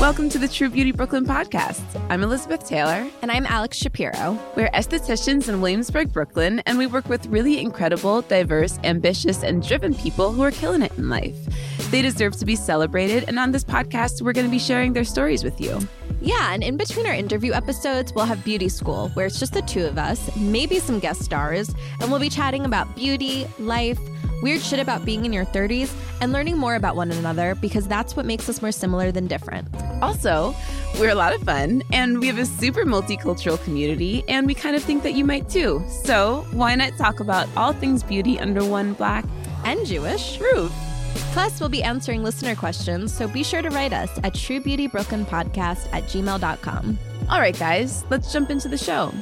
Welcome to the True Beauty Brooklyn podcast. I'm Elizabeth Taylor. And I'm Alex Shapiro. We're estheticians in Williamsburg, Brooklyn, and we work with really incredible, diverse, ambitious, and driven people who are killing it in life. They deserve to be celebrated, and on this podcast, we're going to be sharing their stories with you. Yeah, and in between our interview episodes, we'll have Beauty School, where it's just the two of us, maybe some guest stars, and we'll be chatting about beauty, life, weird shit about being in your 30s, and learning more about one another because that's what makes us more similar than different. Also, we're a lot of fun, and we have a super multicultural community, and we kind of think that you might too. So, why not talk about all things beauty under one black and Jewish roof? Plus, we'll be answering listener questions, so be sure to write us at truebeautybrooklynpodcast at gmail.com. All right, guys, let's jump into the show.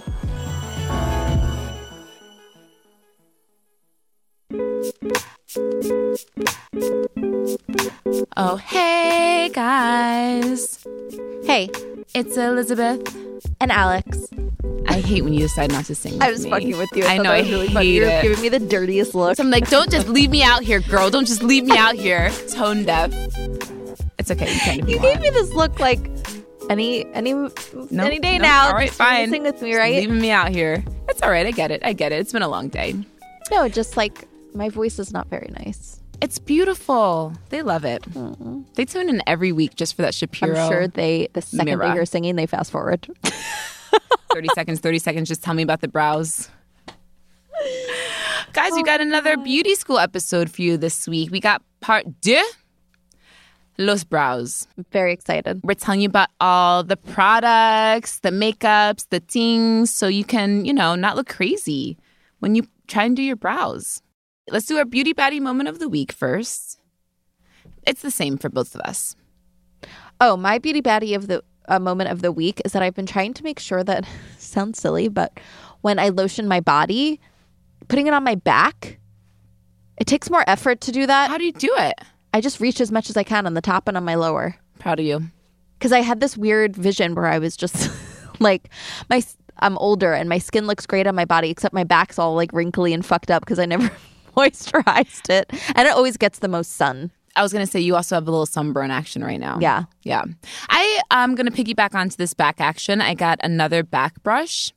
Oh, hey, guys. Hey, it's Elizabeth and Alex. I hate when you decide not to sing. I was me. fucking with you. I, I know. I really hate You're giving me the dirtiest look. So I'm like, don't just leave me out here, girl. Don't just leave me out here. Tone deaf. It's okay. You can. You, you gave me this look like any any nope, any day nope. now. All right, fine. Sing with me, right? Just leaving me out here. It's all right. I get it. I get it. It's been a long day. No, just like my voice is not very nice. It's beautiful. They love it. Mm-hmm. They tune in every week just for that Shapiro. I'm sure they the second mirror. they hear singing, they fast forward. 30 seconds, 30 seconds. Just tell me about the brows. Guys, we got another beauty school episode for you this week. We got part deux, Los Brows. Very excited. We're telling you about all the products, the makeups, the things, so you can, you know, not look crazy when you try and do your brows. Let's do our beauty baddie moment of the week first. It's the same for both of us. Oh, my beauty baddie of the uh, moment of the week is that I've been trying to make sure that sounds silly, but when I lotion my body, putting it on my back, it takes more effort to do that. How do you do it? I just reach as much as I can on the top and on my lower. Proud of you. Because I had this weird vision where I was just like, my I'm older and my skin looks great on my body, except my back's all like wrinkly and fucked up because I never moisturized it, and it always gets the most sun. I was gonna say you also have a little sunburn action right now. Yeah, yeah. I am gonna piggyback onto this back action. I got another back brush.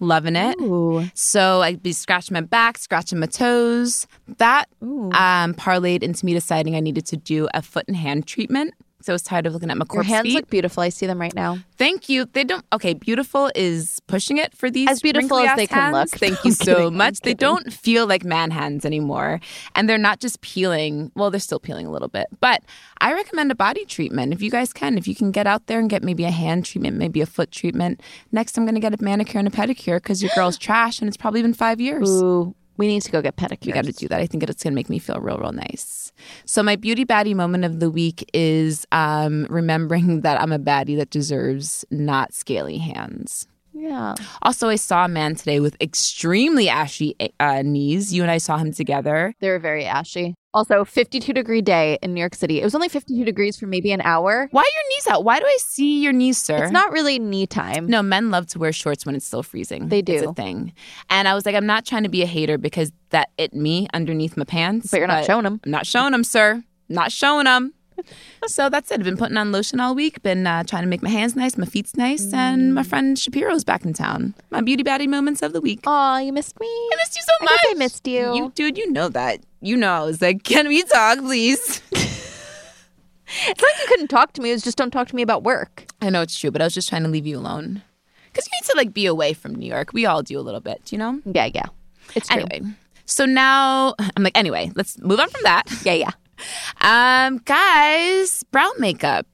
Loving it. Ooh. So I'd be scratching my back, scratching my toes. That um, parlayed into me deciding I needed to do a foot and hand treatment. So I was tired of looking at my corpse Your hands feet. look beautiful. I see them right now. Thank you. They don't. Okay, beautiful is pushing it for these as beautiful as they can hands. look. Thank you I'm so kidding, much. They don't feel like man hands anymore, and they're not just peeling. Well, they're still peeling a little bit, but I recommend a body treatment if you guys can. If you can get out there and get maybe a hand treatment, maybe a foot treatment. Next, I'm going to get a manicure and a pedicure because your girl's trash, and it's probably been five years. Ooh. We need to go get pedicure. We got to do that. I think it's going to make me feel real, real nice. So my beauty baddie moment of the week is um, remembering that I'm a baddie that deserves not scaly hands. Yeah. Also, I saw a man today with extremely ashy uh, knees. You and I saw him together. They were very ashy. Also, 52 degree day in New York City. It was only 52 degrees for maybe an hour. Why are your knees out? Why do I see your knees, sir? It's not really knee time. No, men love to wear shorts when it's still freezing. They do. It's a thing. And I was like, I'm not trying to be a hater because that it me underneath my pants. But you're not showing them. I'm not showing them, sir. Not showing them. so that's it. I've been putting on lotion all week. Been uh, trying to make my hands nice, my feet's nice, Mm. and my friend Shapiro's back in town. My beauty baddie moments of the week. Aw, you missed me. I missed you so much. guess I missed you. You, dude, you know that. You know, I was like, can we talk, please? It's like you couldn't talk to me. It was just don't talk to me about work. I know it's true, but I was just trying to leave you alone. Because you need to like be away from New York. We all do a little bit, you know? Yeah, yeah. It's true. Anyway, so now I'm like, anyway, let's move on from that. Yeah, yeah. Um, guys, brow makeup.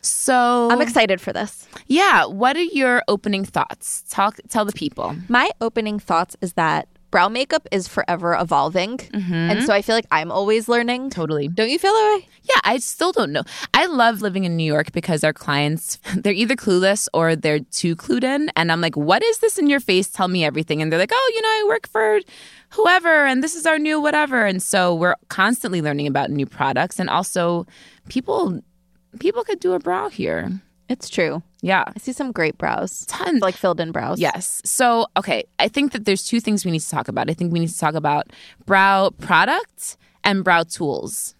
So I'm excited for this. Yeah, what are your opening thoughts? Talk, tell the people. My opening thoughts is that brow makeup is forever evolving. Mm-hmm. And so I feel like I'm always learning. Totally. Don't you feel that way? Yeah, I still don't know. I love living in New York because our clients, they're either clueless or they're too clued in. And I'm like, what is this in your face? Tell me everything. And they're like, oh, you know, I work for whoever and this is our new whatever. And so we're constantly learning about new products. And also, people people could do a brow here. It's true. Yeah. I see some great brows. Tons. Like filled in brows. Yes. So, okay, I think that there's two things we need to talk about. I think we need to talk about brow products and brow tools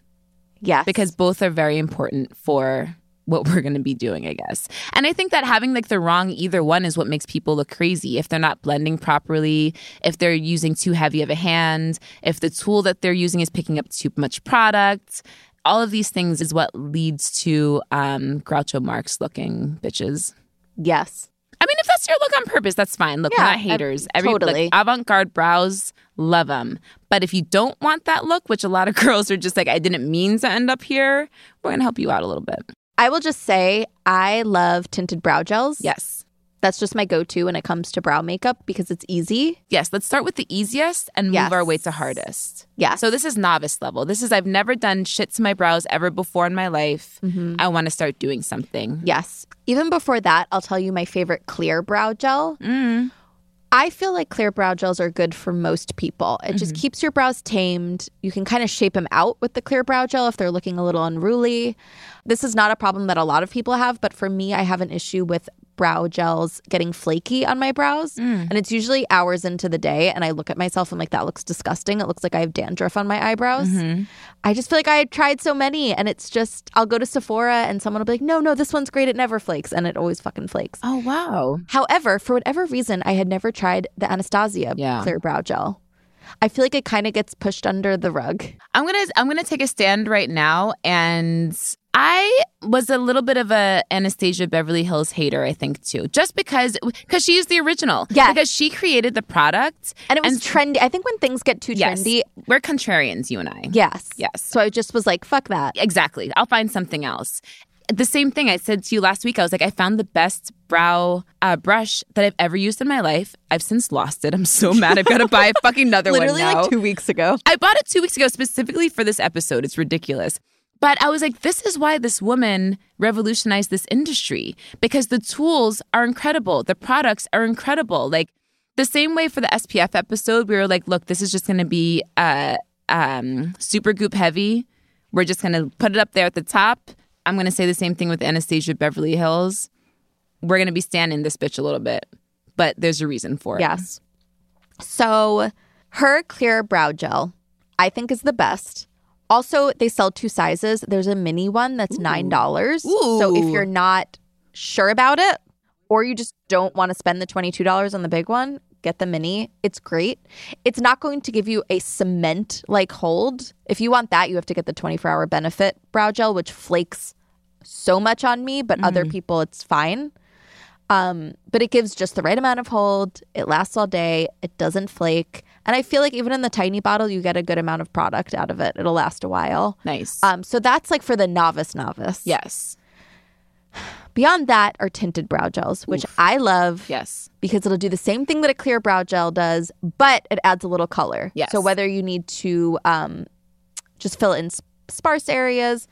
Yes. because both are very important for what we're going to be doing, I guess. And I think that having like the wrong either one is what makes people look crazy. If they're not blending properly, if they're using too heavy of a hand, if the tool that they're using is picking up too much product, all of these things is what leads to um, Groucho Marx looking bitches. Yes. I mean, if that's your look on purpose, that's fine. Look, Yeah, we're not haters. I- totally. like, avant-garde brows, love them. But if you don't want that look, which a lot of girls are just like, I didn't mean to end up here, we're gonna help you out a little bit. I will just say I love tinted brow gels. Yes, That's just my go to when it comes to brow makeup because it's easy. yes. Let's start with the easiest and move Yes. our way to hardest. Yeah. So this is novice level. This is I've never done shit to my brows ever before in my life. Mm-hmm. I want to start doing something. Yes. Even before that, I'll tell you my favorite clear brow gel. Mm. I feel like clear brow gels are good for most people. It Mm-hmm. just keeps your brows tamed. You can kind of shape them out with the clear brow gel if they're looking a little unruly. This is not a problem that a lot of people have, but for me, I have an issue with brow gels getting flaky on my brows. Mm. And it's usually hours into the day. And I look at myself, I'm like, that looks disgusting. It looks like I have dandruff on my eyebrows. Mm-hmm. I just feel like I had tried so many. And it's just, I'll go to Sephora and someone will be like, no, no, this one's great. It never flakes. And it always fucking flakes. Oh wow. However, for whatever reason, I had never tried the Anastasia Yeah. clear brow gel. I feel like it kind of gets pushed under the rug. I'm gonna I'm gonna take a stand right now, and I was a little bit of a Anastasia Beverly Hills hater, I think too, just because because she is the original, Yes. because she created the product, And it was trendy. I think when things get too yes, trendy, we're contrarians, you and I. yes. Yes. So I just was like, fuck that. exactly. I'll find something else. The same thing I said to you last week. I was like, I found the best brow uh, brush that I've ever used in my life. I've since lost it. I'm so mad. I've got to buy a fucking another Literally one now. like two weeks ago. I bought it two weeks ago specifically for this episode. It's ridiculous. But I was like, this is why this woman revolutionized this industry because the tools are incredible. The products are incredible. Like the same way for the SPF episode, we were like, look, this is just going to be uh, um, super goop heavy. We're just going to put it up there at the top. I'm going to say the same thing with Anastasia Beverly Hills. We're going to be standing this bitch a little bit, but there's a reason for it. Yes. So her clear brow gel, I think, is the best. Also, they sell two sizes. There's a mini one that's $9. So if you're not sure about it, or you just don't want to spend the $22 on the big one, get the mini. It's great. It's not going to give you a cement like hold. If you want that, you have to get the 24 hour benefit brow gel, which flakes so much on me, but other people, it's fine. Um, but it gives just the right amount of hold. It lasts all day. It doesn't flake. And I feel like even in the tiny bottle, you get a good amount of product out of it. It'll last a while. Nice. Um, so that's like for the novice novice. yes. Beyond that are tinted brow gels, which I love Yes. because it'll do the same thing that a clear brow gel does, but it adds a little color. Yes. So whether you need to um, just fill in sparse areas,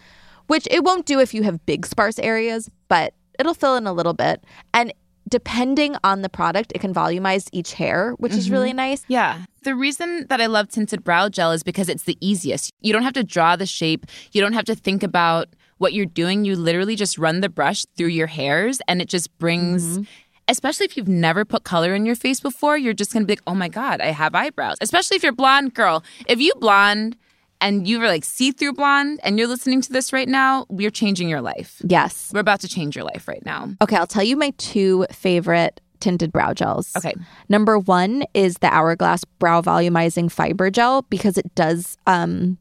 which it won't do if you have big sparse areas, but it'll fill in a little bit. And depending on the product, it can volumize each hair, which is really mm-hmm. nice. Yeah. The reason that I love tinted brow gel is because it's the easiest. You don't have to draw the shape. You don't have to think about what you're doing. You literally just run the brush through your hairs and it just brings mm-hmm. especially if you've never put color in your face before, you're just to be like, "Oh my god, I have eyebrows." Especially if you're blonde, girl. If you blonde and you were like see-through blonde and you're listening to this right now, we're changing your life. Yes. We're about to change your life right now. Okay, I'll tell you my two favorite tinted brow gels. Okay. Number one is the Hourglass Brow Volumizing Fiber Gel because it does um,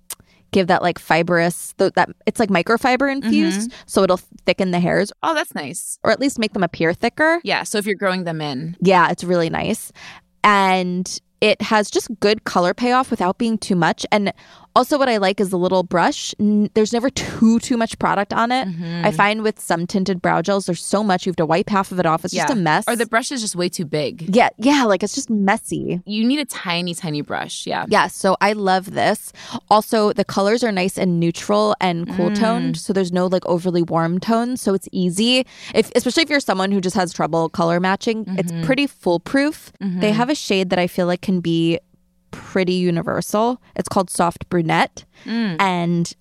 give that like fibrous th- that it's like microfiber infused so it'll thicken the hairs Oh, that's nice. or at least make them appear thicker. Yeah. So if you're growing them in, Yeah, it's really nice. And it has just good color payoff without being too much. And also, what I like is the little brush. N- There's never too too much product on it. I mm-hmm. find with some tinted brow gels, there's so much you have to wipe half of it off. It's just a mess. Or the brush is just way too big. yeah, yeah, like it's just messy. You need a tiny, tiny brush. Yeah. Yeah, so I love this. Also, the colors are nice and neutral and cool mm. toned, so there's no like overly warm tones, so it's easy. If especially if you're someone who just has trouble color matching, it's mm-hmm. pretty foolproof. They mm-hmm. have a shade that I feel like can be pretty universal. It's called soft brunette, mm. and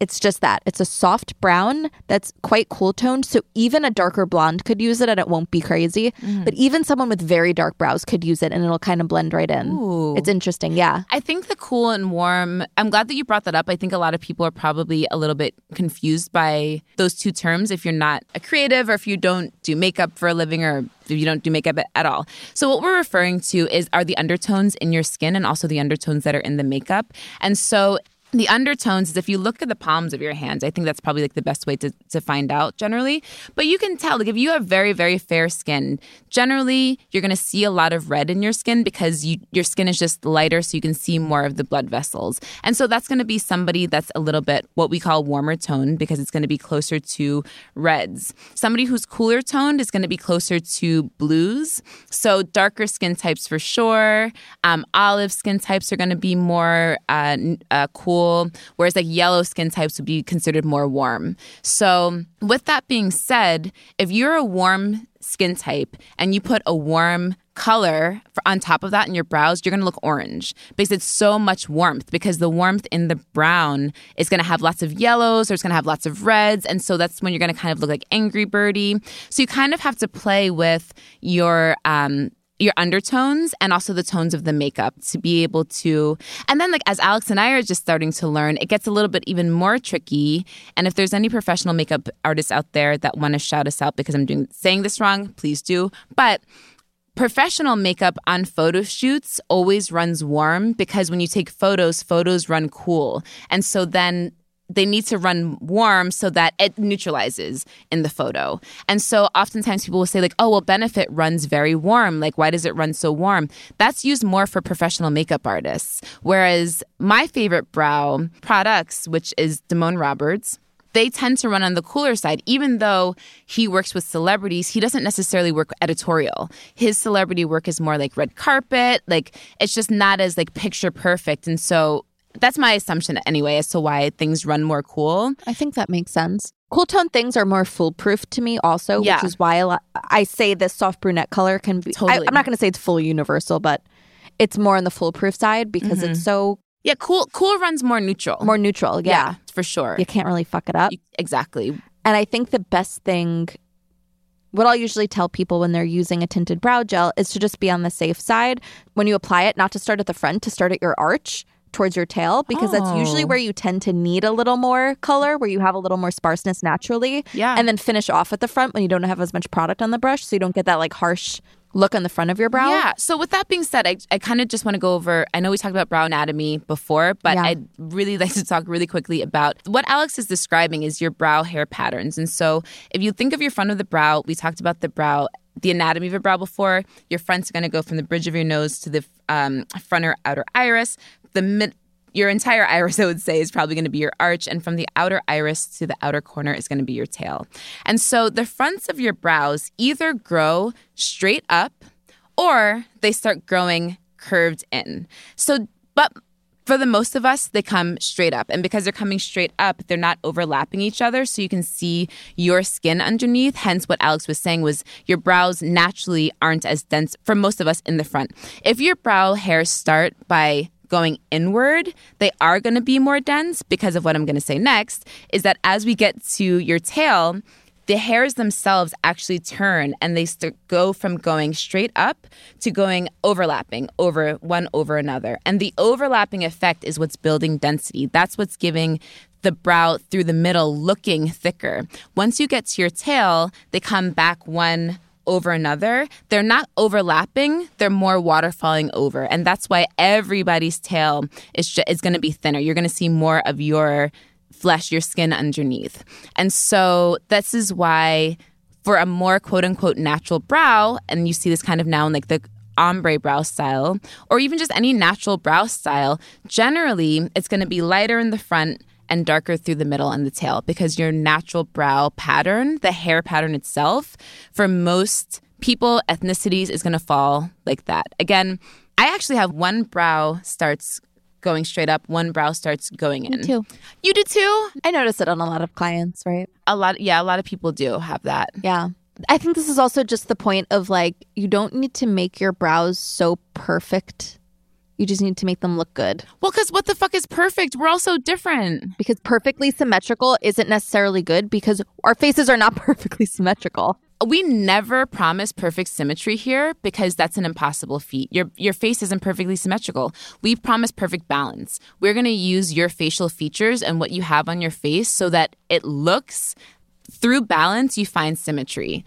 it's just that. It's a soft brown that's quite cool toned. So even a darker blonde could use it and it won't be crazy. Mm-hmm. But even someone with very dark brows could use it and it'll kind of blend right in. Ooh. It's interesting. Yeah. I think the cool and warm, I'm glad that you brought that up. I think a lot of people are probably a little bit confused by those two terms if you're not a creative or if you don't do makeup for a living or if you don't do makeup at all. So what we're referring to is are the undertones in your skin and also the undertones that are in the makeup. And so the undertones is if you look at the palms of your hands, I think that's probably like the best way to, to find out generally. But you can tell, like if you have very, very fair skin, generally you're gonna see a lot of red in your skin because you your skin is just lighter so you can see more of the blood vessels. And so that's gonna be somebody that's a little bit what we call warmer toned because it's gonna be closer to reds. Somebody who's cooler toned is gonna be closer to blues. So darker skin types for sure. Um, olive skin types are gonna be more uh, uh, cool, whereas like yellow skin types would be considered more warm. So, with that being said, if you're a warm skin type and you put a warm color on top of that in your brows, you're going to look orange because it's so much warmth. Because the warmth in the brown is going to have lots of yellows, or it's going to have lots of reds, and so that's when you're going to kind of look like angry birdie. So you kind of have to play with your um, your undertones and also the tones of the makeup to be able to and then like as alex and i are just starting to learn it gets a little bit even more tricky. And if there's any professional makeup artists out there that want to shout us out because i'm doing saying this wrong please do. But professional makeup on photo shoots always runs warm because when you take photos photos run cool. And so then they need to run warm so that it neutralizes in the photo. And so oftentimes people will say like, "Oh, well Benefit runs very warm. Like why does it run so warm?" That's used more for professional makeup artists. Whereas my favorite brow products, which is Damone Roberts, they tend to run on the cooler side. Even though he works with celebrities, he doesn't necessarily work editorial. His celebrity work is more like red carpet. Like it's just not as like picture perfect. And so that's my assumption anyway as to why things run more cool. I think that makes sense. Cool tone things are more foolproof to me, also, Yeah. which is why a lot, I say this soft brunette color can be. I, Totally. I'm not going to say it's fully universal, but it's more on the foolproof side because it's mm-hmm. so Yeah, cool. Cool runs more neutral. more neutral. Yeah, for sure. you can't really fuck it up. You- exactly. And I think the best thing, what I'll usually tell people when they're using a tinted brow gel is to just be on the safe side. When you apply it, not to start at the front, to start at your arch towards your tail, because that's usually Oh. where you tend to need a little more color, where you have a little more sparseness naturally. Yeah. And then finish off at the front when you don't have as much product on the brush, so you don't get that like harsh look on the front of your brow. Yeah. So with that being said, I, I kind of just want to go over. I know we talked about brow anatomy before, but Yeah. I'd really like to talk really quickly about what Alex is describing is your brow hair patterns. And so if you think of your front of the brow, we talked about the brow. The anatomy of a brow before. Your front's going to go from the bridge of your nose to the um, front or outer iris. The mid, your entire iris, I would say, is probably going to be your arch, and from the outer iris to the outer corner is going to be your tail. And so the fronts of your brows either grow straight up or they start growing curved in. So, but for the most of us, they come straight up. And because they're coming straight up, they're not overlapping each other. So you can see your skin underneath. Hence, what Alex was saying was your brows naturally aren't as dense for most of us in the front. If your brow hairs start by going inward, they are going to be more dense because of what I'm going to say next is that as we get to your tail, the hairs themselves actually turn and they st- go from going straight up to going overlapping over one over another. And the overlapping effect is what's building density. That's what's giving the brow through the middle looking thicker. Once you get to your tail, they come back one over another, they're not overlapping, they're more waterfalling over. And that's why everybody's tail is, ju- is going to be thinner. You're going to see more of your flesh, your skin underneath. And so this is why for a more quote unquote natural brow, and you see this kind of now in like the ombre brow style, or even just any natural brow style, generally it's going to be lighter in the front and darker through the middle and the tail because your natural brow pattern, the hair pattern itself, for most people, ethnicities, is going to fall like that. Again, I actually have one brow starts going straight up, one brow starts going in. too. You do too? I notice it on a lot of clients, right? A lot, yeah, a lot of people do have that. Yeah. I think this is also just the point of like, you don't need to make your brows so perfect. You just need to make them look good Well, because what the fuck is perfect? We're all so different. because perfectly symmetrical isn't necessarily good because our faces are not perfectly symmetrical. we never promise perfect symmetry here because that's an impossible feat. Your your face isn't perfectly symmetrical. We promise perfect balance. We're going to use your facial features and what you have on your face so that it looks through balance you find symmetry.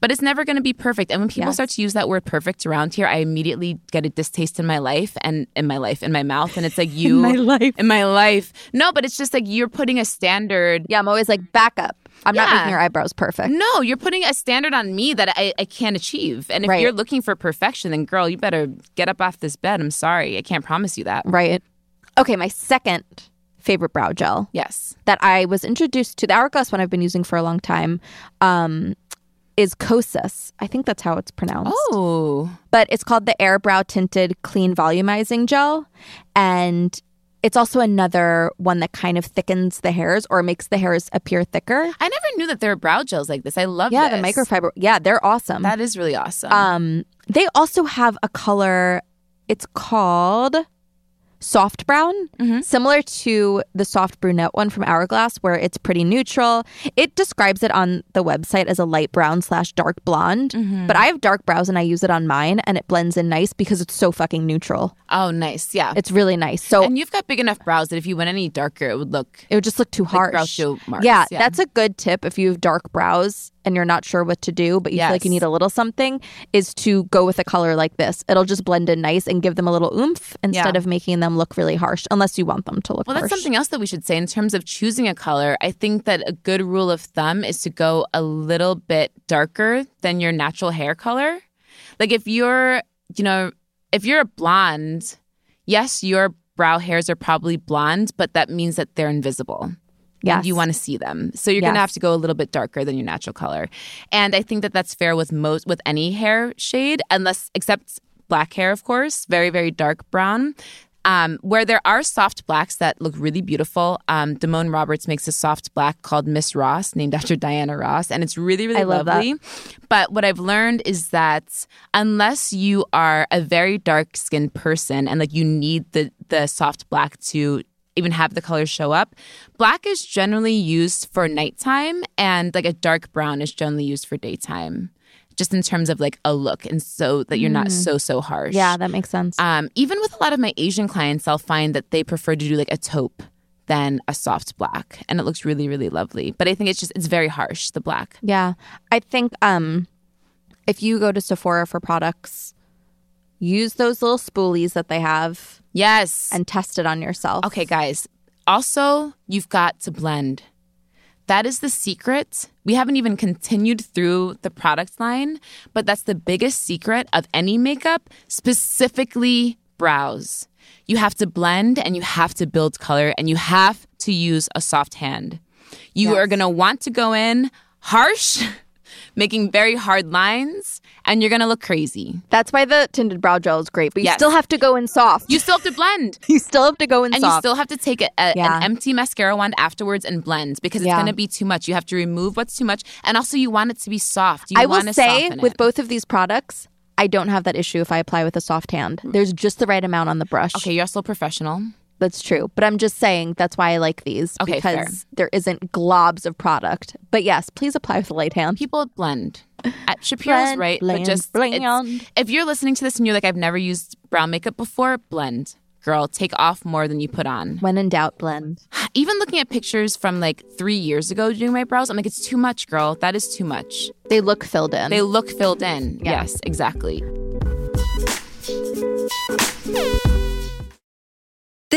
But it's never going to be perfect. And when people Yes. start to use that word perfect around here, I immediately get a distaste in my life and in my life, in my mouth. And it's like you. in my life. In my life. No, but it's just like you're putting a standard Yeah, I'm always like, back up. I'm not making your eyebrows perfect. No, you're putting a standard on me that I, I can't achieve. And if Right. you're looking for perfection, then girl, you better get up off this bed. I'm sorry. I can't promise you that. Right. Okay, my second favorite brow gel Yes. that I was introduced to, the Hourglass one I've been using for a long time, um, is Kosas. I think that's how it's pronounced. Oh. But it's called the Air Brow Tinted Clean Volumizing Gel. And it's also another one that kind of thickens the hairs or makes the hairs appear thicker. I never knew that there were brow gels like this. I love Yeah, this. the microfiber. Yeah, they're awesome. That is really awesome. Um, they also have a color. It's called soft brown, Mm-hmm. similar to the soft brunette one from Hourglass, where it's pretty neutral. It describes it on the website as a light brown slash dark blonde. Mm-hmm. But I have dark brows and I use it on mine, and it blends in nice because it's so fucking neutral. oh, nice. Yeah. It's really nice. So and you've got big enough brows that if you went any darker, it would look. it would just look too harsh. Groucho Marx, yeah, yeah. that's a good tip if you have dark brows and you're not sure what to do, but you feel like you need a little something, is to go with a color like this. It'll just blend in nice and give them a little oomph instead Yeah. of making them look really harsh, unless you want them to look Well, harsh. that's something else that we should say in terms of choosing a color. I think that a good rule of thumb is to go a little bit darker than your natural hair color. Like if you're, you know, if you're a blonde, yes, your brow hairs are probably blonde, but that means that they're invisible. Yes. And you want to see them. So you're going to have to go a little bit darker than your natural color. And I think that that's fair with most with any hair shade unless except black hair of course, very very dark brown. Um, where there are soft blacks that look really beautiful. Um, Damone Roberts makes a soft black called Miss Ross, named after Diana Ross, and it's really, really I love lovely. But what I've learned is that unless you are a very dark skinned person and like you need the the soft black to even have the colors show up, black is generally used for nighttime, and like a dark brown is generally used for daytime. Just in terms of like a look, and so that you're not so so harsh. Mm. yeah, that makes sense. Um, even with a lot of my Asian clients, I'll find that they prefer to do like a taupe than a soft black, and it looks really, really lovely. But I think it's just it's very harsh, the black. yeah, I think um, if you go to Sephora for products, use those little spoolies that they have Yes. and test it on yourself. okay, guys. Also, you've got to blend. That is the secret. We haven't even continued through the product line, but that's the biggest secret of any makeup, specifically brows. You have to blend and you have to build color and you have to use a soft hand. You are going to want to go in harsh, making very hard lines, and you're to look crazy. That's why the tinted brow gel is great, but you Yes. still have to go in soft. You still have to blend. You still have to go in soft. and soft. you still have to take a, a- Yeah. an empty mascara wand afterwards and blend because it's Yeah. to be too much. You have to remove what's too much, and also you want it to be soft. You I will say with it. both of these products, I don't have that issue if I apply with a soft hand. There's just the right amount on the brush. Okay, you're also professional. That's true. But I'm just saying that's why I like these Okay, because fair. there isn't globs of product. But yes, please apply with a light hand. People blend. At Shapiro's Blend, right, blend, but just blend. if you're listening to this and you're like, I've never used brown makeup before, blend. girl, take off more than you put on. When in doubt, blend. Even looking at pictures from like three years ago doing my brows, I'm like, it's too much, girl. That is too much. They look filled in. They look filled in. Yeah. Yes, exactly.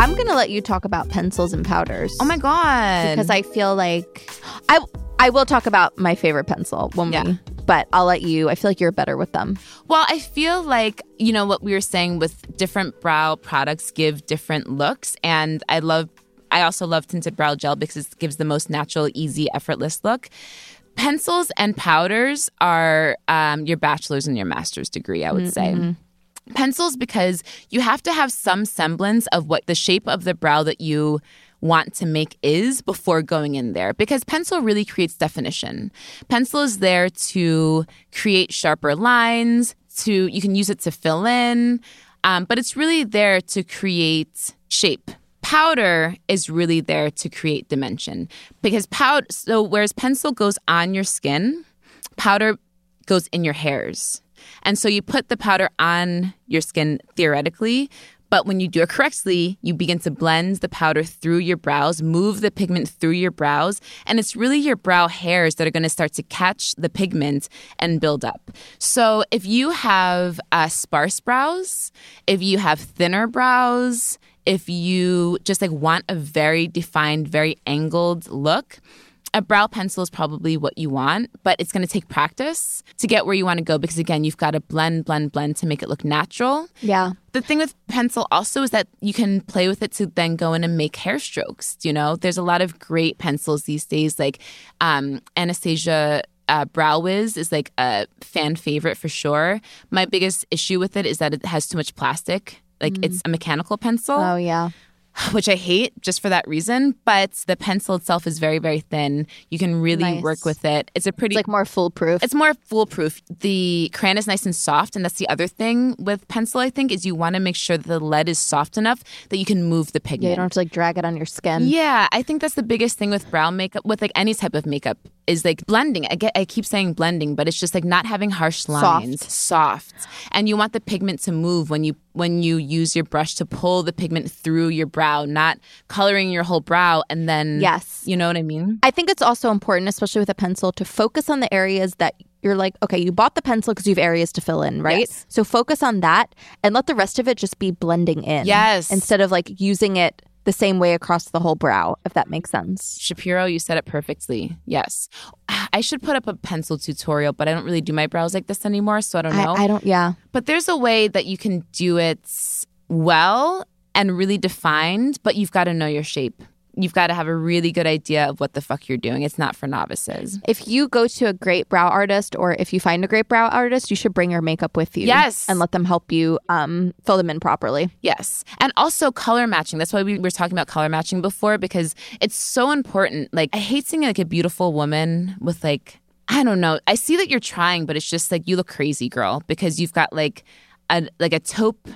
I'm gonna let you talk about pencils and powders. Oh my God. because I feel like I I will talk about my favorite pencil when Yeah. we but I'll let you I feel like you're better with them. Well, I feel like, you know, what we were saying with different brow products give different looks. And I love, I also love tinted brow gel because it gives the most natural, easy, effortless look. Pencils and powders are um, your bachelor's and your master's degree, I would say. Pencils because you have to have some semblance of what the shape of the brow that you want to make is before going in there because pencil really creates definition. Pencil is there to create sharper lines, to you can use it to fill in, um, but it's really there to create shape. Powder is really there to create dimension because powder. So whereas pencil goes on your skin, powder goes in your hairs. And so you put the powder on your skin theoretically, but when you do it correctly, you begin to blend the powder through your brows, move the pigment through your brows, and it's really your brow hairs that are going to start to catch the pigment and build up. So if you have uh, sparse brows, if you have thinner brows, if you just like want a very defined, very angled look, a brow pencil is probably what you want, but it's going to take practice to get where you want to go because again, you've got to blend, blend, blend to make it look natural. Yeah. The thing with pencil also is that you can play with it to then go in and make hair strokes. You know, there's a lot of great pencils these days, like um, Anastasia. Uh, Brow Wiz is like a fan favorite for sure. My biggest issue with it is that it has too much plastic. Like it's mm. a mechanical pencil Oh yeah. which I hate just for that reason. But the pencil itself is very, very thin. You can really Nice. work with it. It's a pretty. It's like more foolproof. it's more foolproof. The crayon is nice and soft, and that's the other thing with pencil. I think is you want to make sure that the lead is soft enough that you can move the pigment. yeah, you don't have to like drag it on your skin. Yeah, I think that's the biggest thing with brow makeup, with like any type of makeup, is like blending. I get, I keep saying blending, but it's just like not having harsh lines, soft, soft. and you want the pigment to move when you when you use your brush to pull the pigment through your brow, not coloring your whole brow and then Yes. you know what I mean. I think it's also important, especially with a pencil, to focus on the areas that you're like, okay, you bought the pencil because you have areas to fill in, right? Yes. So focus on that and let the rest of it just be blending in. Yes. Instead of like using it the same way across the whole brow, if that makes sense. Shapiro, you said it perfectly. Yes. I should put up a pencil tutorial, but I don't really do my brows like this anymore, so I don't know. I, I don't, yeah. But there's a way that you can do it well and really defined, but you've got to know your shape. You've got to have a really good idea of what the fuck you're doing. It's not for novices. If you go to a great brow artist or if you find a great brow artist, you should bring your makeup with you. Yes. And let them help you um, fill them in properly. Yes. And also color matching. That's why we were talking about color matching before because it's so important. Like, I hate seeing like a beautiful woman with like, I don't know. I see that you're trying, but it's just like you look crazy, girl, because you've got like a like a taupe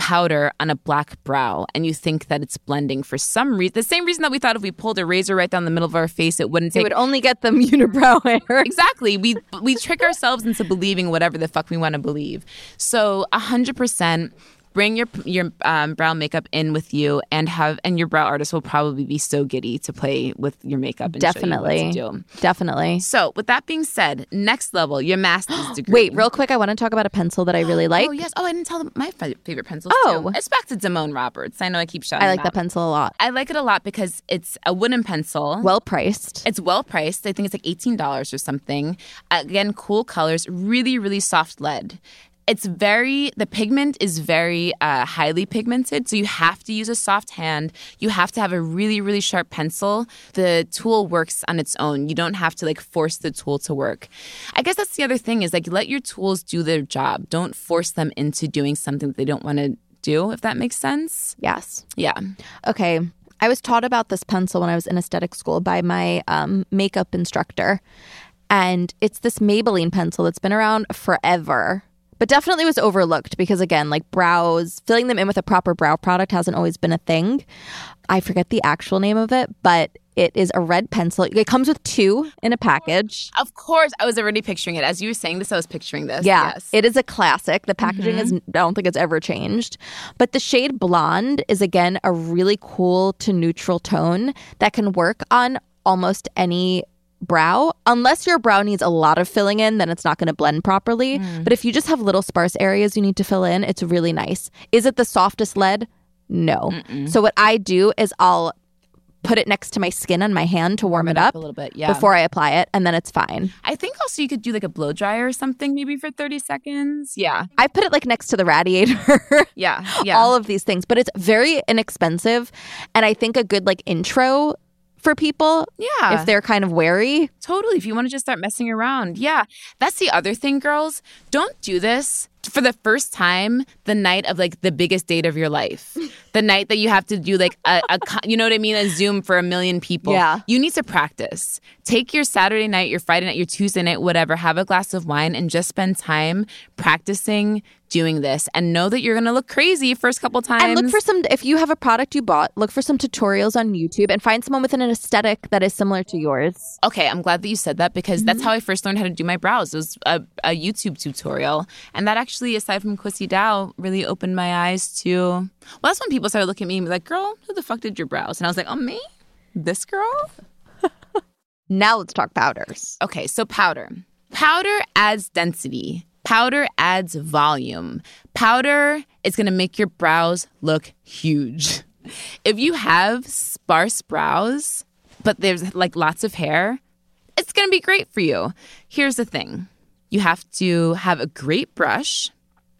powder on a black brow and you think that it's blending for some reason. The same reason that we thought if we pulled a razor right down the middle of our face, it wouldn't take. It would only get them unibrow hair. exactly. We we trick ourselves into believing whatever the fuck we want to believe. So hundred percent. Bring your your um, brow makeup in with you, and have and your brow artist will probably be so giddy to play with your makeup. And show you Definitely. to do. Definitely. So, with that being said, next level, your master's degree. Wait, real quick, I want to talk about a pencil that I really like. Oh yes. Oh, I didn't tell them my fa- favorite pencil Oh. too. it's back to Damone Roberts. I know I keep shouting. I like that pencil a lot. I like it a lot because it's a wooden pencil. Well priced. It's well priced. I think it's like eighteen dollars or something. Again, cool colors, really, really soft lead. It's very the pigment is very uh, highly pigmented, so you have to use a soft hand. You have to have a really really sharp pencil. The tool works on its own. You don't have to like force the tool to work. I guess that's the other thing is like let your tools do their job. Don't force them into doing something that they don't want to do. If that makes sense. Yes. Yeah. Okay. I was taught about this pencil when I was in aesthetic school by my um, makeup instructor. And it's this Maybelline pencil that's been around forever, but definitely was overlooked because, again, like brows, filling them in with a proper brow product hasn't always been a thing. I forget the actual name of it, but it is a red pencil. It comes with two in a package. Of course, I was already picturing it. As you were saying this, I was picturing this. Yeah, Yes. it is a classic. The packaging mm-hmm. is, I don't think it's ever changed. But the shade blonde is, again, a really cool to neutral tone that can work on almost any brow. Unless your brow needs a lot of filling in, then it's not going to blend properly. Mm. But if you just have little sparse areas you need to fill in, it's really nice. Is it the softest lead? No. So what I do is I'll put it next to my skin on my hand to warm, it up, a little bit, yeah. before I apply it, and then it's fine. I think also you could do like a blow dryer or something maybe for 30 seconds. Yeah. I put it like next to the radiator. Yeah. Yeah. all of these things, but it's very inexpensive. And I think a good like intro for people yeah. if they're kind of wary. Totally. If you want to just start messing around. Yeah. That's the other thing, girls. Don't do this for the first time the night of like the biggest date of your life. the night that you have to do like a, a you know what I mean? A Zoom for a million people. Yeah. You need to practice. Take your Saturday night, your Friday night, your Tuesday night, whatever, have a glass of wine and just spend time practicing doing this and know that you're going to look crazy first couple times. And look for some, if you have a product you bought, look for some tutorials on YouTube and find someone with an aesthetic that is similar to yours. Okay, I'm glad that you said that because that's mm-hmm. how I first learned how to do my brows. It was a, a YouTube tutorial. And that actually, aside from Quissy Dow, really opened my eyes to. Well, that's when people started looking at me and be like, girl, who the fuck did your brows? And I was like, oh, me? This girl? Now let's talk powders. Okay, so powder. Powder adds density. Powder adds volume. Powder is going to make your brows look huge. If you have sparse brows, but there's like lots of hair, it's going to be great for you. Here's the thing you have to have a great brush,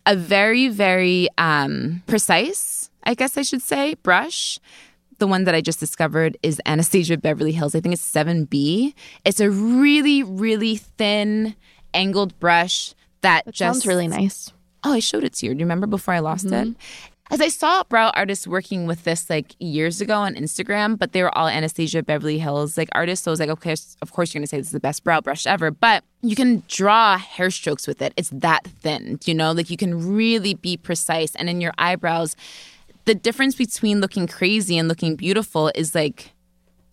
a very, very um, precise, I guess I should say, brush. The one that I just discovered is Anastasia Beverly Hills. I think it's 7B. It's a really, really thin, angled brush that, That just sounds really nice. Oh, I showed it to you. Do you remember before I lost it? Mm-hmm. As I saw brow artists working with this like years ago on Instagram, but they were all Anastasia Beverly Hills like artists. So I was like, okay, of course you're gonna say this is the best brow brush ever. But you can draw hair strokes with it. It's that thin, you know, like you can really be precise. And in your eyebrows, the difference between looking crazy and looking beautiful is like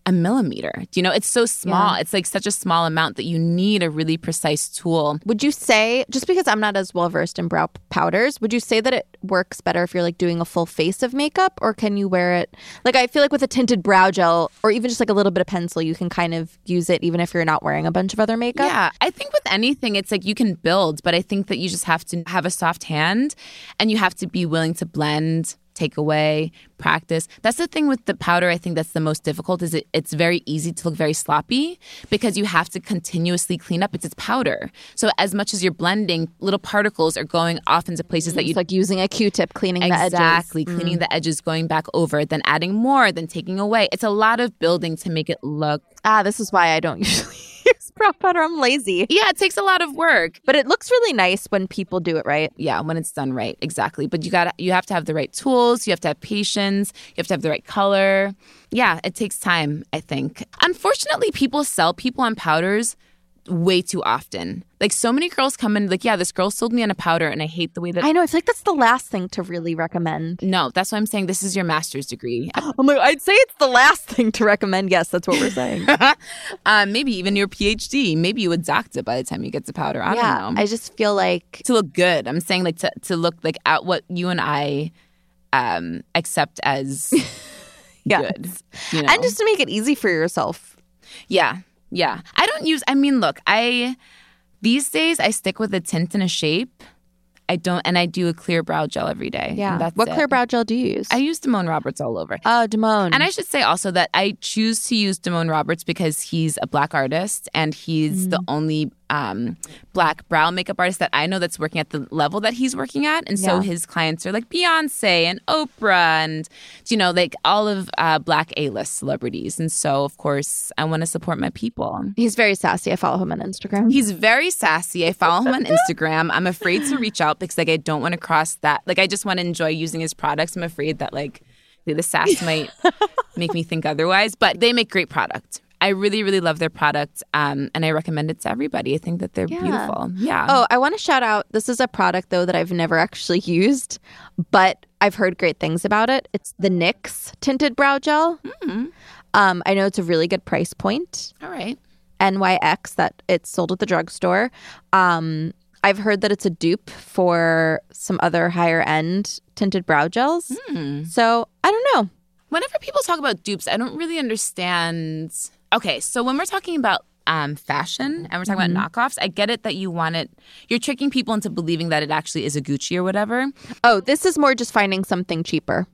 a millimeter. Do you know? It's so small. It's like such a small amount that you need a really precise tool. Would you say, just because I'm not as well versed in brow powders, would you say that it works better if you're like doing a full face of makeup or can you wear it? Like, I feel like with a tinted brow gel or even just like a little bit of pencil, you can kind of use it even if you're not wearing a bunch of other makeup. Yeah, I think with anything, it's like you can build, but I think that you just have to have a soft hand and you have to be willing to blend, take away, practice. That's the thing with the powder. I think that's the most difficult. Is it? It's very easy to look very sloppy because you have to continuously clean up. It's its powder. So as much as you're blending, little particles are going off into places that you It's like using a Q-tip cleaning the edges. exactly cleaning the edges, going back over, then adding more, then taking away. It's a lot of building to make it look. Ah, this is why I don't usually use brow powder. I'm lazy. Yeah, it takes a lot of work. But it looks really nice when people do it right. yeah when it's done right exactly but you got you have to have the right tools you have to have patience you have to have the right color yeah it takes time i think unfortunately people sell people on powders way too often like so many girls come in like yeah this girl sold me on a powder and i hate the way that I know. I feel like that's the last thing to really recommend. no that's why i'm saying this is your master's degree I'm like, I'd say it's the last thing to recommend. Yes, that's what we're saying. um, maybe even your phd maybe you would doct it by the time you get to powder i yeah, don't know I just feel like to look good i'm saying like to, to look like at what you and i um accept as yeah, good you know? and just to make it easy for yourself. Yeah. Yeah. I don't use I mean, look, I these days I stick with a tint and a shape. I don't and I do a clear brow gel every day. That's what it. clear brow gel do you use? I use Damone Roberts all over. oh, Damone. And I should say also that I choose to use Damone Roberts because he's a black artist and he's the mm. only um, black brow makeup artist that I know that's working at the level that he's working at, and so Yeah. his clients are like Beyonce and Oprah and you know like all of uh, black A list celebrities, and so of course I want to support my people. He's very sassy. I follow him on Instagram. He's very sassy. I follow him on Instagram. I'm afraid to reach out because like I don't want to cross that. Like I just want to enjoy using his products. I'm afraid that like the sass might make me think otherwise. But they make great product. I really, really love their product, um, and I recommend it to everybody. I think that they're beautiful. Yeah. Oh, I want to shout out. This is a product though that I've never actually used, but I've heard great things about it. It's the NYX tinted brow gel. Um, I know it's a really good price point. all right. NYX that it's sold at the drugstore. Um, I've heard that it's a dupe for some other higher end tinted brow gels. So I don't know. Whenever people talk about dupes, I don't really understand. Okay, so when we're talking about um, fashion and we're talking about knockoffs, I get it that you want it. You're tricking people into believing that it actually is a Gucci or whatever. Oh, this is more just finding something cheaper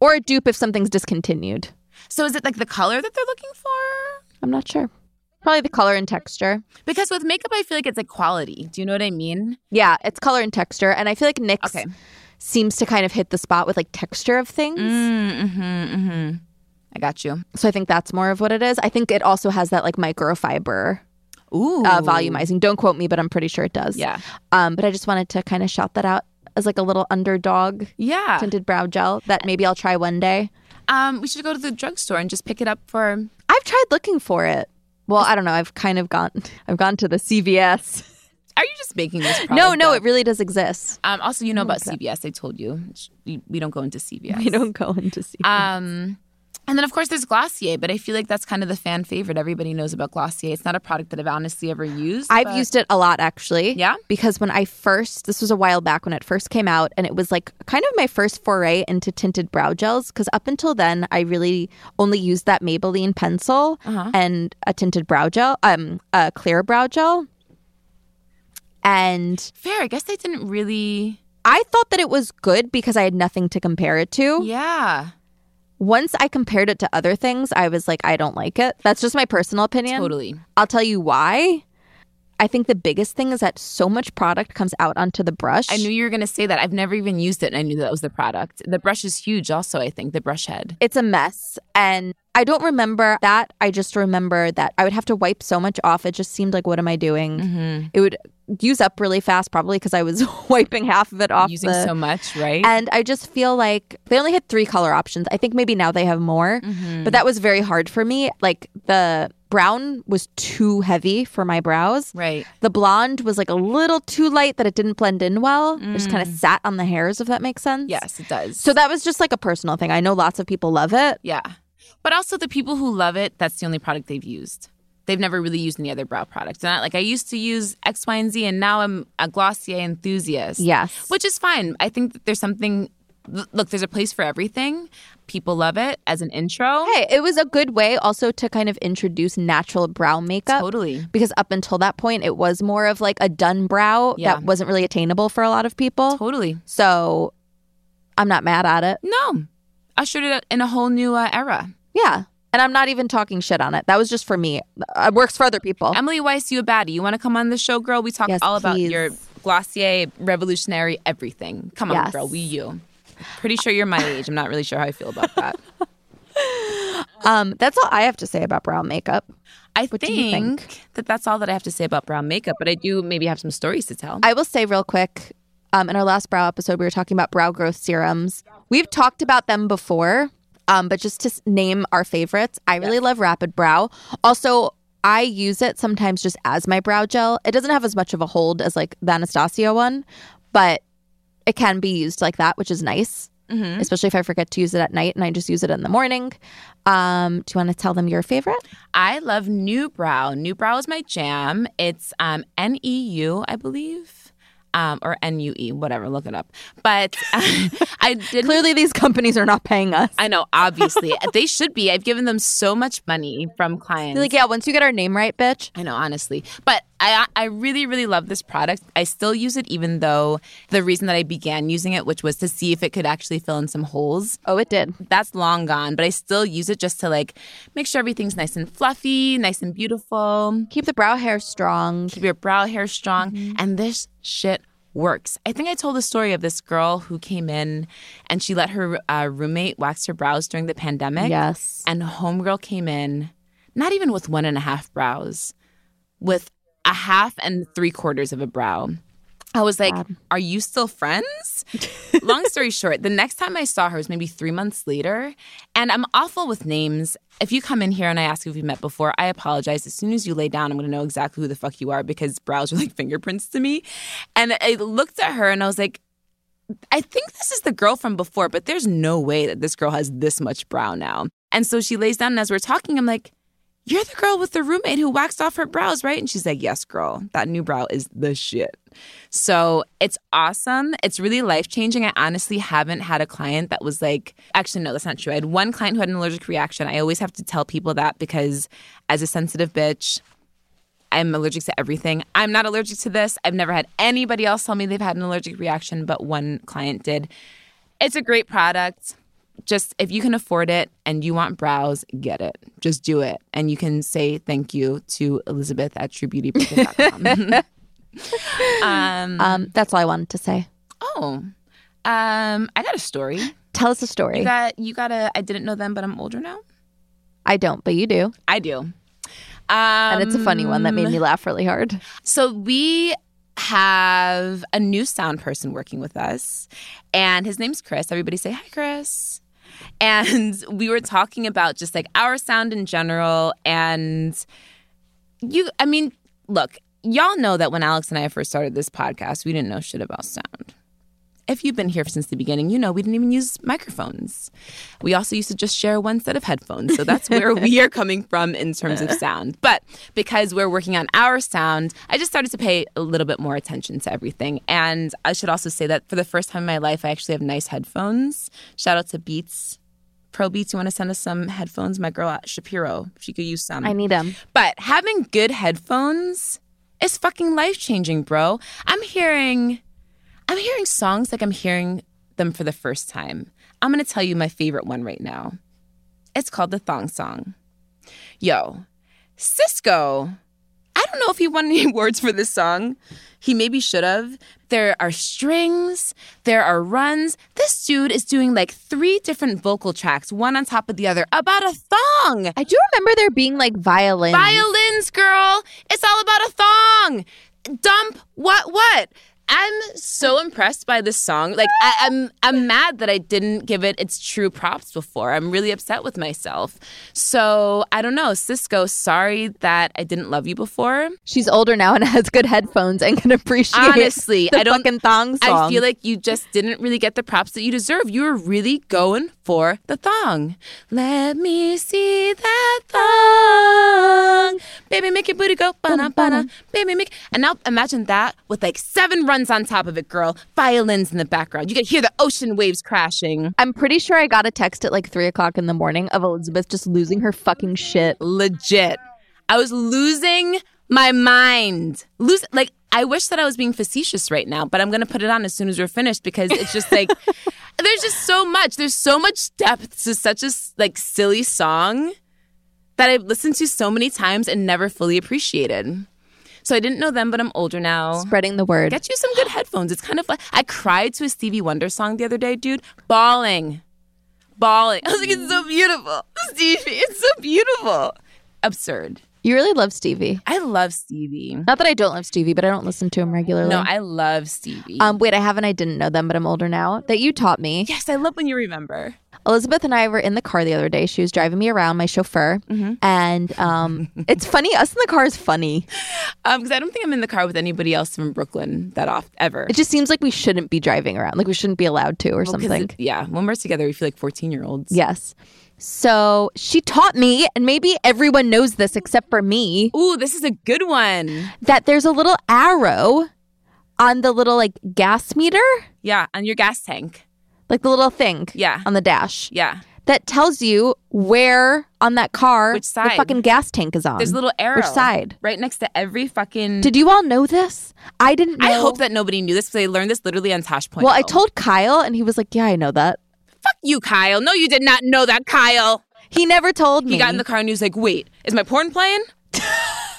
or a dupe if something's discontinued. So is it like the color that they're looking for? I'm not sure. Probably the color and texture. Because with makeup, I feel like it's like quality. Do you know what I mean? Yeah, it's color and texture. And I feel like NYX Okay. seems to kind of hit the spot with like texture of things. Mm-hmm, mm-hmm. I got you. So I think that's more of what it is. I think it also has that like microfiber Ooh. uh, volumizing. Don't quote me, but I'm pretty sure it does. Yeah. Um, but I just wanted to kind of shout that out as like a little underdog Yeah. tinted brow gel that maybe I'll try one day. Um, we should go to the drugstore and just pick it up for. I've tried looking for it. Well, I don't know. I've kind of gone. I've gone to the CVS. Are you just making this? no, product no, up? it really does exist. Um, also, you know about CVS. I told you we we don't go into CVS. We don't go into CVS. Um, and then of course there's Glossier, but I feel like that's kind of the fan favorite. Everybody knows about Glossier. It's not a product that I've honestly ever used. I've but- used it a lot actually. Yeah? Because when I first, this was a while back when it first came out, and it was like kind of my first foray into tinted brow gels. Because up until then, I really only used that Maybelline pencil Uh-huh. and a tinted brow gel, um, a clear brow gel. And fair. I guess they didn't really. I thought that it was good because I had nothing to compare it to. Yeah, Once I compared it to other things, I was like, I don't like it. That's just my personal opinion. totally. I'll tell you why. I think the biggest thing is that so much product comes out onto the brush. I knew you were going to say that. I've never even used it, and I knew that was the product. The brush is huge, also. I think the brush head. it's a mess. And I don't remember that. I just remember that I would have to wipe so much off. It just seemed like, what am I doing? Mm-hmm. It would use up really fast, probably because I was wiping half of it off. Using the- so much, right? And I just feel like they only had three color options. I think maybe now they have more, Mm-hmm. but that was very hard for me. Like the brown was too heavy for my brows. right. The blonde was like a little too light that it didn't blend in well. It just kind of sat on the hairs, if that makes sense. Mm. Yes, it does. So that was just like a personal thing. I know lots of people love it. Yeah. But also the people who love it, that's the only product they've used. They've never really used any other brow not like I used to use X, Y, and Z, and now I'm a Glossier enthusiast. Yes. Which is fine. I think that there's something look, there's a place for everything. People love it as an intro. Hey, it was a good way also to kind of introduce natural brow makeup. Totally. Because up until that point, it was more of like a done brow Yeah. that wasn't really attainable for a lot of people. Totally. So I'm not mad at it. No. Ushered it in a whole new uh, era. Yeah. And I'm not even talking shit on it. That was just for me. It works for other people. Emily Weiss, you a baddie. You want to come on the show, girl? We talk Yes, all about your Glossier revolutionary everything. Come on, Yes. girl. We you. Pretty sure you're my age. I'm not really sure how I feel about that. Um, that's all I have to say about brow makeup. I think, think? that that's all that I have to say about brown makeup, but I do maybe have some stories to tell. I will say real quick. Um, in our last brow episode, we were talking about brow growth serums. We've talked about them before, um, but just to name our favorites, I really love Rapid Brow. Also, I use it sometimes just as my brow gel. It doesn't have as much of a hold as like the Anastasia one, but it can be used like that, which is nice. Especially if I forget to use it at night and I just use it in the morning. Um, do you want to tell them your favorite? I love NeuBrow. New Brow is my jam. It's um, N E U, I believe, um, or N U E, whatever. Look it up. But I did Clearly, these companies are not paying us. I know, obviously. they should be. I've given them so much money from clients. Like, yeah, once you get our name right, bitch. I know, honestly. But I I really really love this product. I still use it even though the reason that I began using it, which was to see if it could actually fill in some holes. Oh, it did. That's long gone, but I still use it just to like make sure everything's nice and fluffy, nice and beautiful. Keep the brow hair strong. Keep your brow hair strong, and this shit works. I think I told the story of this girl who came in and she let her uh, roommate wax her brows during the pandemic. Yes. And homegirl came in, not even with one and a half brows, with a half and three quarters of a brow. I was like, Are you still friends? Long story short, the next time I saw her was maybe three months later. And I'm awful with names. If you come in here and I ask if we've met before, I apologize. As soon as you lay down, I'm going to know exactly who the fuck you are because brows are like fingerprints to me. And I looked at her and I was like, I think this is the girl from before, but there's no way that this girl has this much brow now. And so she lays down, and as we're talking, I'm like, You're the girl with the roommate who waxed off her brows, right? And she's like, Yes, girl. That NeuBrow is the shit. So it's awesome. It's really life changing. I honestly haven't had a client that was like, actually, no, that's not true. I had one client who had an allergic reaction. I always have to tell people that because as a sensitive bitch, I'm allergic to everything. I'm not allergic to this. I've never had anybody else tell me they've had an allergic reaction, but one client did. It's a great product. Just if you can afford it and you want brows, get it. Just do it. And you can say thank you to Elizabeth at truebeautybrooklyn.com. um, Um, that's all I wanted to say. oh, um, I got a story. Tell us a story. You got, you got a, I didn't know them, but I'm older now. I don't, but you do. I do. Um, And it's a funny one that made me laugh really hard. So we have a new sound person working with us, and his name's Chris. Everybody say hi, Chris. And we were talking about just like our sound in general. And you, I mean, look, y'all know that when Alex and I first started this podcast, we didn't know shit about sound. If you've been here since the beginning, you know we didn't even use microphones. We also used to just share one set of headphones. So that's where we are coming from in terms of sound. But because we're working on our sound, I just started to pay a little bit more attention to everything. And I should also say that for the first time in my life, I actually have nice headphones. Shout out to Beats. Pro Beats, you want to send us some headphones? My girl at Shapiro, she could use some. I need them. But having good headphones is fucking life changing, bro. I'm hearing I'm hearing songs like I'm hearing them for the first time. I'm gonna tell you my favorite one right now. It's called the Thong Song. Yo, Sisqó. I don't know if he won any awards for this song. He maybe should have. There are strings, there are runs. This dude is doing like three different vocal tracks, one on top of the other, about a thong. I do remember there being like violins. Violins, girl. It's all about a thong. Dump what what? I'm so impressed by this song. Like I, I'm I'm mad that I didn't give it its true props before. I'm really upset with myself. So I don't know, Sisqó. Sorry that I didn't love you before. She's older now and has good headphones and can appreciate Honestly, the I don't. fucking thong song. I feel like you just didn't really get the props that you deserve. You were really going for the thong. Let me see that thong. Baby, make your booty go. Bana, bana. Baby, make. And now imagine that with like seven runs on top of it, girl. Violins in the background. You can hear the ocean waves crashing. I'm pretty sure I got a text at like three o'clock in the morning of Elizabeth just losing her fucking shit. Legit. I was losing my mind. Lose like I wish that I was being facetious right now, but I'm gonna put it on as soon as we're finished because it's just like there's just so much. There's so much depth to such a like silly song that I've listened to so many times and never fully appreciated. So I didn't know them, but I'm older now. Spreading the word. Get you some good headphones. It's kind of like I cried to a Stevie Wonder song the other day, dude. Bawling. Bawling. I was like, it's so beautiful. Stevie, it's so beautiful. Absurd. You really love Stevie. I love Stevie. Not that I don't love Stevie, but I don't listen to him regularly. No, I love Stevie. um, wait, I haven't. I didn't know them, but I'm older now. That you taught me. yes, I love when you remember. Elizabeth and I were in the car the other day. She was driving me around, my chauffeur, Mm-hmm. and um, it's funny. Us in the car is funny. Um, because I don't think I'm in the car with anybody else from Brooklyn that oft ever. It just seems like we shouldn't be driving around, like we shouldn't be allowed to, or Well, something. it- yeah, when we're together, we feel like 14 year olds. Yes. So she taught me, and maybe everyone knows this except for me, Ooh, this is a good one. that there's a little arrow on the little like gas meter, Yeah, on your gas tank. Like the little thing Yeah. on the dash. Yeah. that tells you where on that car Which side. the fucking gas tank is on. There's a little arrow. Which side? Right next to every fucking. Did you all know this? I didn't know. I hope that nobody knew this because I learned this literally on Tosh Point. Well, I told Kyle, and he was like, "Yeah, I know that." Fuck you, Kyle. No, you did not know that, Kyle. He never told me. He got in the car and he was like, wait, is my porn playing?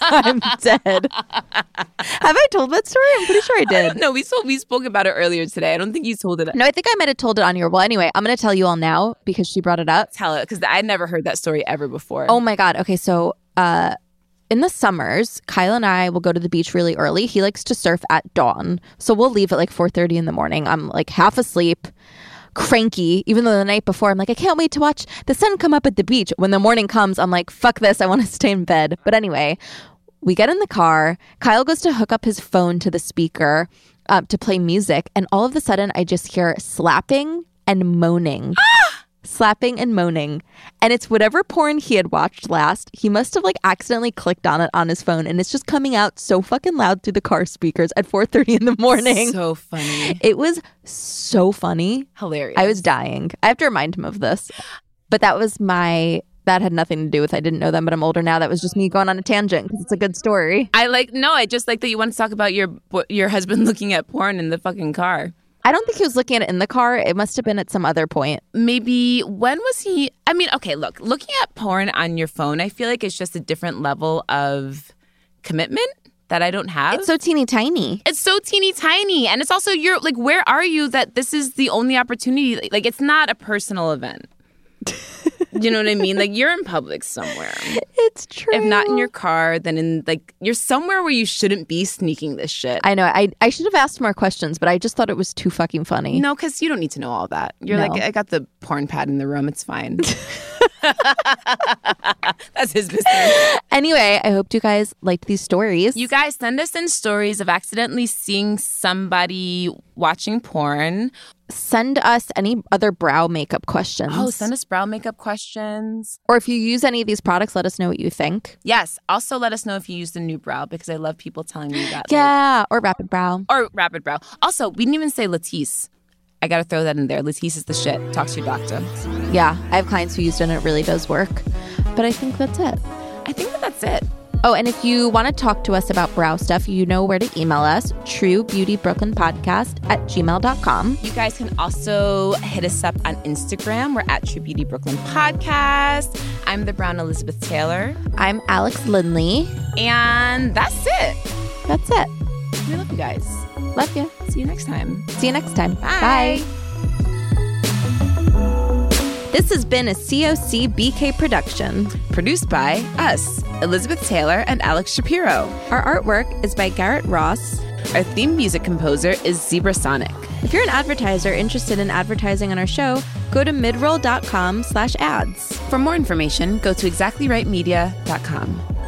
I'm dead. Have I told that story? I'm pretty sure I did. No, we spoke, we spoke about it earlier today. I don't think you told it. No, I think I might have told it on your. Well, anyway, I'm going to tell you all now because she brought it up. Tell it because I'd never heard that story ever before. Oh my god. Okay, so uh in the summers, Kyle and I will go to the beach really early. He likes to surf at dawn. So we'll leave at like 4:30 in the morning. I'm like half asleep, cranky, even though the night before I'm like I can't wait to watch the sun come up at the beach. When the morning comes, I'm like fuck this, I want to stay in bed. But anyway, we get in the car. Kyle goes to hook up his phone to the speaker uh, to play music, and all of a sudden I just hear slapping and moaning slapping and moaning. And it's whatever porn he had watched last. He must have like accidentally clicked on it on his phone and it's just coming out so fucking loud through the car speakers at 4:30 in the morning. so funny. it was so funny. Hilarious. I was dying. I have to remind him of this. But that was my that had nothing to do with I didn't know them, but I'm older now. That was just me going on a tangent because it's a good story. I like no. I just like that you want to talk about your your husband looking at porn in the fucking car. I don't think he was looking at it in the car. It must have been at some other point. Maybe when was he? I mean, okay, look, looking at porn on your phone, I feel like it's just a different level of commitment that I don't have. It's so teeny tiny. it's so teeny tiny, and it's also you're like, where are you that this is the only opportunity? Like, it's not a personal event. you know what I mean? Like, you're in public somewhere. It's true. If not in your car, then in like you're somewhere where you shouldn't be sneaking this shit. I know. I I should have asked more questions, but I just thought it was too fucking funny. no, because you don't need to know all that. You're No. like, I got the porn pad in the room. It's fine. That's his business. Anyway, I hope you guys liked these stories. You guys send us in stories of accidentally seeing somebody watching porn. Send us any other brow makeup questions. Oh, send us brow makeup questions. or if you use any of these products, let us know what you think. Yes. Also, let us know if you use the NeuBrow because I love people telling me that. like- Yeah, or rapid brow. or rapid brow. Also, we didn't even say Latisse. I got to throw that in there. Latisse is the shit. Talk to your doctor. Yeah, I have clients who used it and it really does work. But I think that's it. I think that that's it. Oh, and if you want to talk to us about brow stuff, you know where to email us, True Beauty Brooklyn Podcast at gmail.com. You guys can also hit us up on Instagram. We're at True Beauty Brooklyn Podcast. I'm the Brown Elizabeth Taylor. I'm Alex Lindley. And that's it. That's it. We love you guys. Love you. See you next time. See you next time. Bye. This has been a COC BK production. Produced by us, Elizabeth Taylor and Alex Shapiro. Our artwork is by Garrett Ross. Our theme music composer is Zebra Sonic. If you're an advertiser interested in advertising on our show, go to midroll.com slash ads. For more information, go to exactlyrightmedia.com.